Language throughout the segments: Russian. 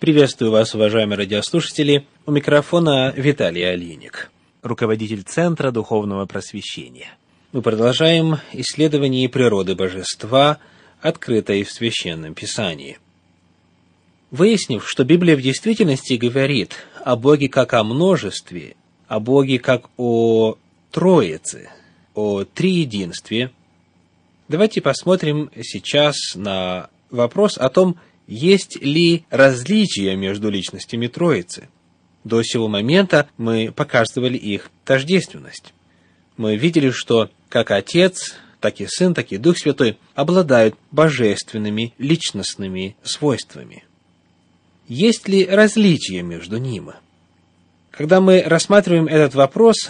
Приветствую вас, уважаемые радиослушатели. У микрофона Виталий Алиник, руководитель Центра Духовного Просвещения. Мы продолжаем исследование природы Божества, открытой в Священном Писании. Выяснив, что Библия в действительности говорит о Боге как о множестве, о Боге как о Троице, о Триединстве, давайте посмотрим сейчас на вопрос о том, есть ли различия между личностями Троицы. До сего момента мы показывали их тождественность. Мы видели, что как Отец, так и Сын, так и Дух Святой обладают божественными личностными свойствами. Есть ли различия между ними? Когда мы рассматриваем этот вопрос,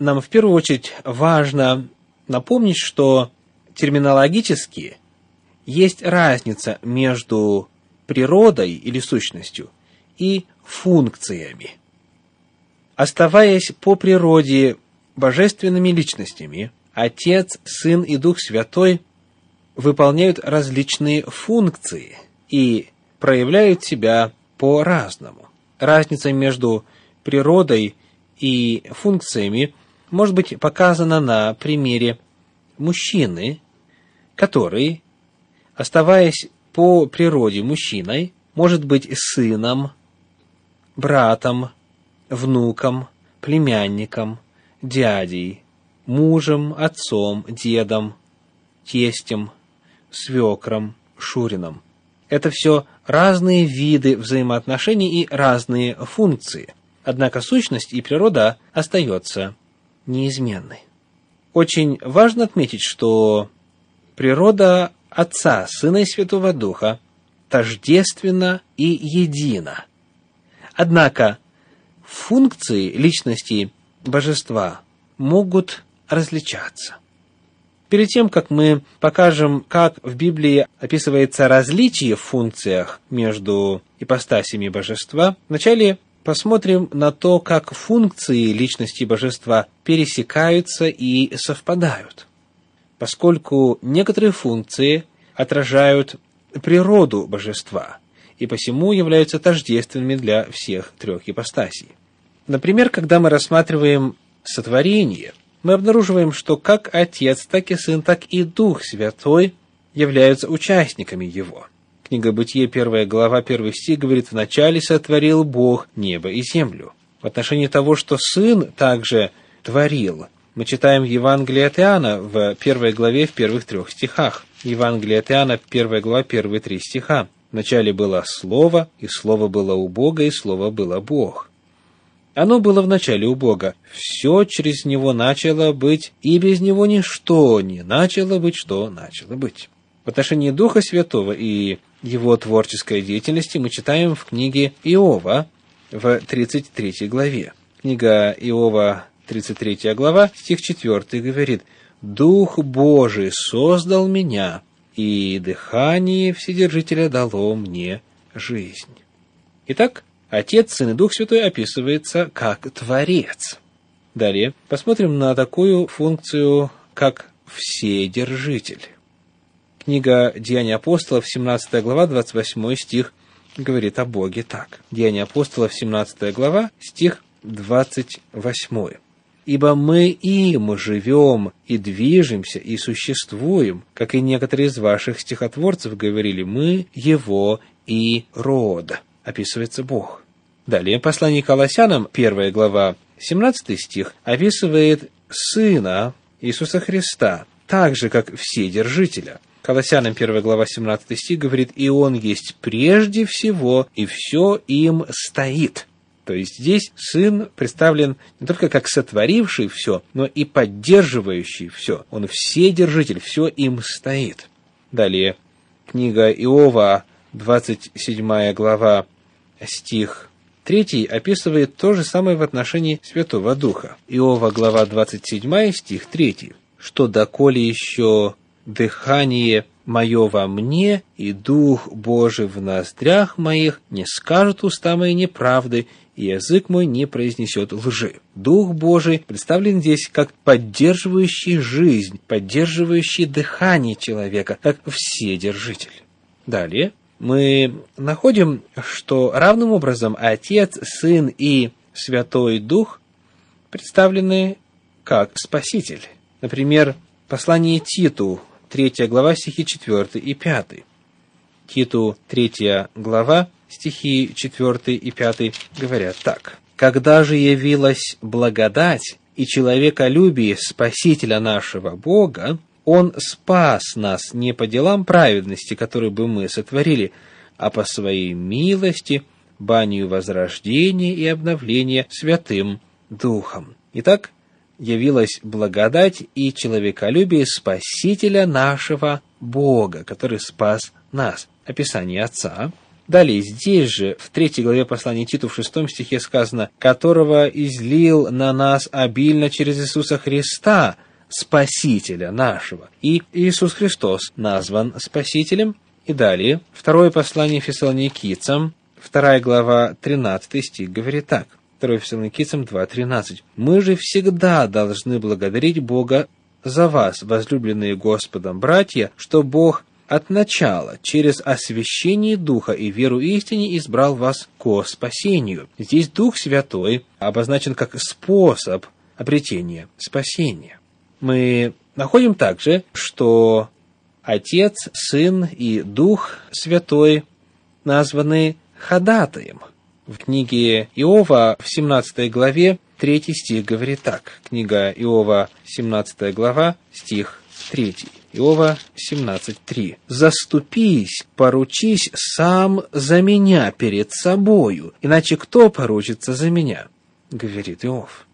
нам в первую очередь важно напомнить, что терминологически – есть разница между природой или сущностью и функциями. Оставаясь по природе божественными личностями, Отец, Сын и Дух Святой выполняют различные функции и проявляют себя по-разному. Разница между природой и функциями может быть показана на примере мужчины, который оставаясь по природе мужчиной, может быть сыном, братом, внуком, племянником, дядей, мужем, отцом, дедом, тестем, свекром, шурином. Это все разные виды взаимоотношений и разные функции. Однако сущность и природа остается неизменной. Очень важно отметить, что природа Отца, Сына и Святого Духа тождественно и едино. Однако функции личности божества могут различаться. Перед тем, как мы покажем, как в Библии описывается различие в функциях между ипостасями божества, вначале посмотрим на то, как функции личности божества пересекаются и совпадают поскольку некоторые функции отражают природу божества и посему являются тождественными для всех трех ипостасей. Например, когда мы рассматриваем сотворение, мы обнаруживаем, что как Отец, так и Сын, так и Дух Святой являются участниками его. Книга Бытие, первая глава, первый стих говорит, «Вначале сотворил Бог небо и землю». В отношении того, что Сын также творил, мы читаем Евангелие от Иоанна в первой главе, в первых трех стихах. Евангелие от Иоанна, первая глава, первые три стиха. Вначале было Слово, и Слово было у Бога, и Слово было Бог. Оно было в начале у Бога. Все через Него начало быть, и без Него ничто не начало быть, что начало быть. В отношении Духа Святого и его творческой деятельности мы читаем в книге Иова в 33 главе. Книга Иова 33 глава, стих 4 говорит, «Дух Божий создал меня, и дыхание Вседержителя дало мне жизнь». Итак, Отец, Сын и Дух Святой описывается как Творец. Далее посмотрим на такую функцию, как Вседержитель. Книга Деяния апостолов, 17 глава, 28 стих, говорит о Боге так. Деяния апостолов, 17 глава, стих 28 ибо мы им живем и движемся и существуем, как и некоторые из ваших стихотворцев говорили, мы его и род. Описывается Бог. Далее послание Колоссянам, первая глава, 17 стих, описывает Сына Иисуса Христа, так же, как все держителя. Колоссянам 1 глава 17 стих говорит, «И Он есть прежде всего, и все им стоит». То есть здесь сын представлен не только как сотворивший все, но и поддерживающий все. Он вседержитель, все им стоит. Далее, книга Иова, 27 глава, стих 3 описывает то же самое в отношении Святого Духа. Иова, глава 27, стих 3. «Что доколе еще дыхание мое во мне, и Дух Божий в ноздрях моих, не скажут уста мои неправды, и язык мой не произнесет лжи. Дух Божий представлен здесь как поддерживающий жизнь, поддерживающий дыхание человека, как вседержитель. Далее, мы находим, что равным образом Отец, Сын и Святой Дух представлены как Спаситель. Например, послание Титу, 3 глава, стихи 4 и 5. Титу, 3 глава, стихи 4 и 5 говорят так. «Когда же явилась благодать и человеколюбие Спасителя нашего Бога, Он спас нас не по делам праведности, которые бы мы сотворили, а по Своей милости, банию возрождения и обновления Святым Духом». Итак, явилась благодать и человеколюбие Спасителя нашего Бога, который спас нас. Описание Отца. Далее, здесь же, в третьей главе послания Титу, в шестом стихе сказано, «которого излил на нас обильно через Иисуса Христа, Спасителя нашего». И Иисус Христос назван Спасителем. И далее, второе послание Фессалоникийцам, вторая глава, 13 стих, говорит так. 2 Фессалоникийцам 2.13. «Мы же всегда должны благодарить Бога за вас, возлюбленные Господом братья, что Бог от начала через освящение Духа и веру истине избрал вас ко спасению». Здесь Дух Святой обозначен как способ обретения спасения. Мы находим также, что Отец, Сын и Дух Святой названы ходатаем – в книге Иова в 17 главе 3 стих говорит так. Книга Иова, 17 глава, стих 3. Иова 17.3. «Заступись, поручись сам за меня перед собою, иначе кто поручится за меня?» — говорит Иов.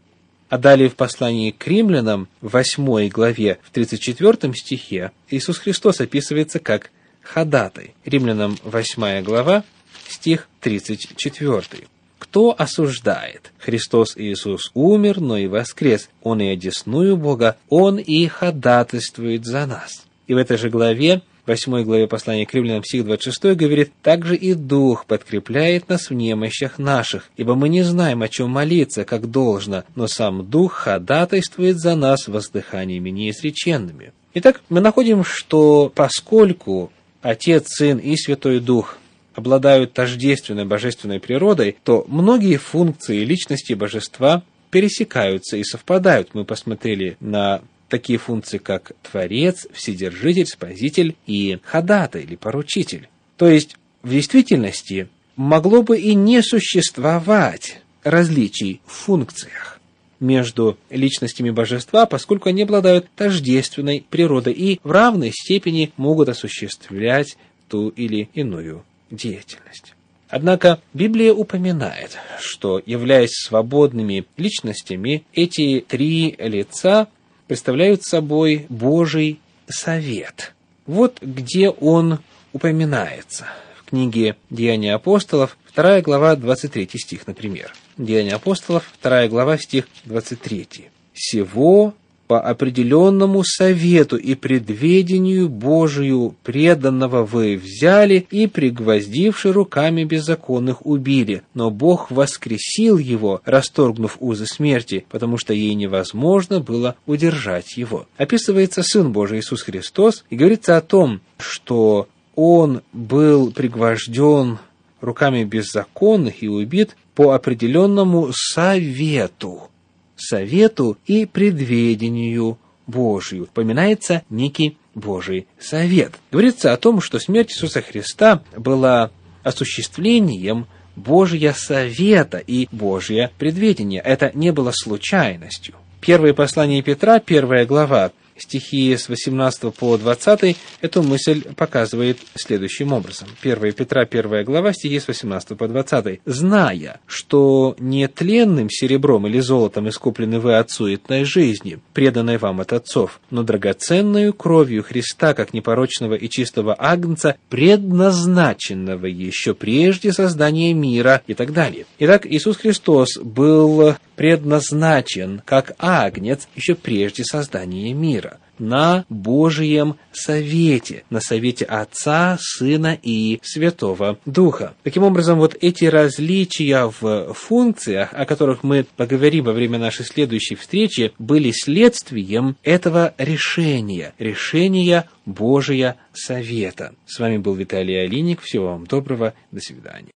А далее в послании к римлянам, в 8 главе, в 34 стихе, Иисус Христос описывается как ходатай. Римлянам 8 глава, стих 34. Кто осуждает? Христос Иисус умер, но и воскрес. Он и одесную Бога, Он и ходатайствует за нас. И в этой же главе, 8 главе послания к римлянам, стих 26 говорит, «Также и Дух подкрепляет нас в немощах наших, ибо мы не знаем, о чем молиться, как должно, но сам Дух ходатайствует за нас воздыханиями неизреченными». Итак, мы находим, что поскольку Отец, Сын и Святой Дух обладают тождественной божественной природой, то многие функции личности божества пересекаются и совпадают. Мы посмотрели на такие функции, как Творец, Вседержитель, Спаситель и Ходатай или Поручитель. То есть, в действительности, могло бы и не существовать различий в функциях между личностями божества, поскольку они обладают тождественной природой и в равной степени могут осуществлять ту или иную деятельность. Однако Библия упоминает, что, являясь свободными личностями, эти три лица представляют собой Божий совет. Вот где он упоминается. В книге «Деяния апостолов», 2 глава, 23 стих, например. «Деяния апостолов», 2 глава, стих 23. «Сего по определенному совету и предведению Божию преданного вы взяли и, пригвоздивши руками беззаконных, убили. Но Бог воскресил его, расторгнув узы смерти, потому что ей невозможно было удержать его. Описывается Сын Божий Иисус Христос, и говорится о том, что Он был пригвожден руками беззаконных и убит по определенному совету совету и предведению Божию. Упоминается некий Божий совет. Говорится о том, что смерть Иисуса Христа была осуществлением Божья совета и Божье предведение. Это не было случайностью. Первое послание Петра, первая глава, стихи с 18 по 20 эту мысль показывает следующим образом. 1 Петра, 1 глава, стихи с 18 по 20. «Зная, что не тленным серебром или золотом искуплены вы от суетной жизни, преданной вам от отцов, но драгоценную кровью Христа, как непорочного и чистого агнца, предназначенного еще прежде создания мира» и так далее. Итак, Иисус Христос был предназначен как агнец еще прежде создания мира. на Божьем совете, на совете Отца, Сына и Святого Духа. Таким образом, вот эти различия в функциях, о которых мы поговорим во время нашей следующей встречи, были следствием этого решения, решения Божия совета. С вами был Виталий Алиник. Всего вам доброго. До свидания.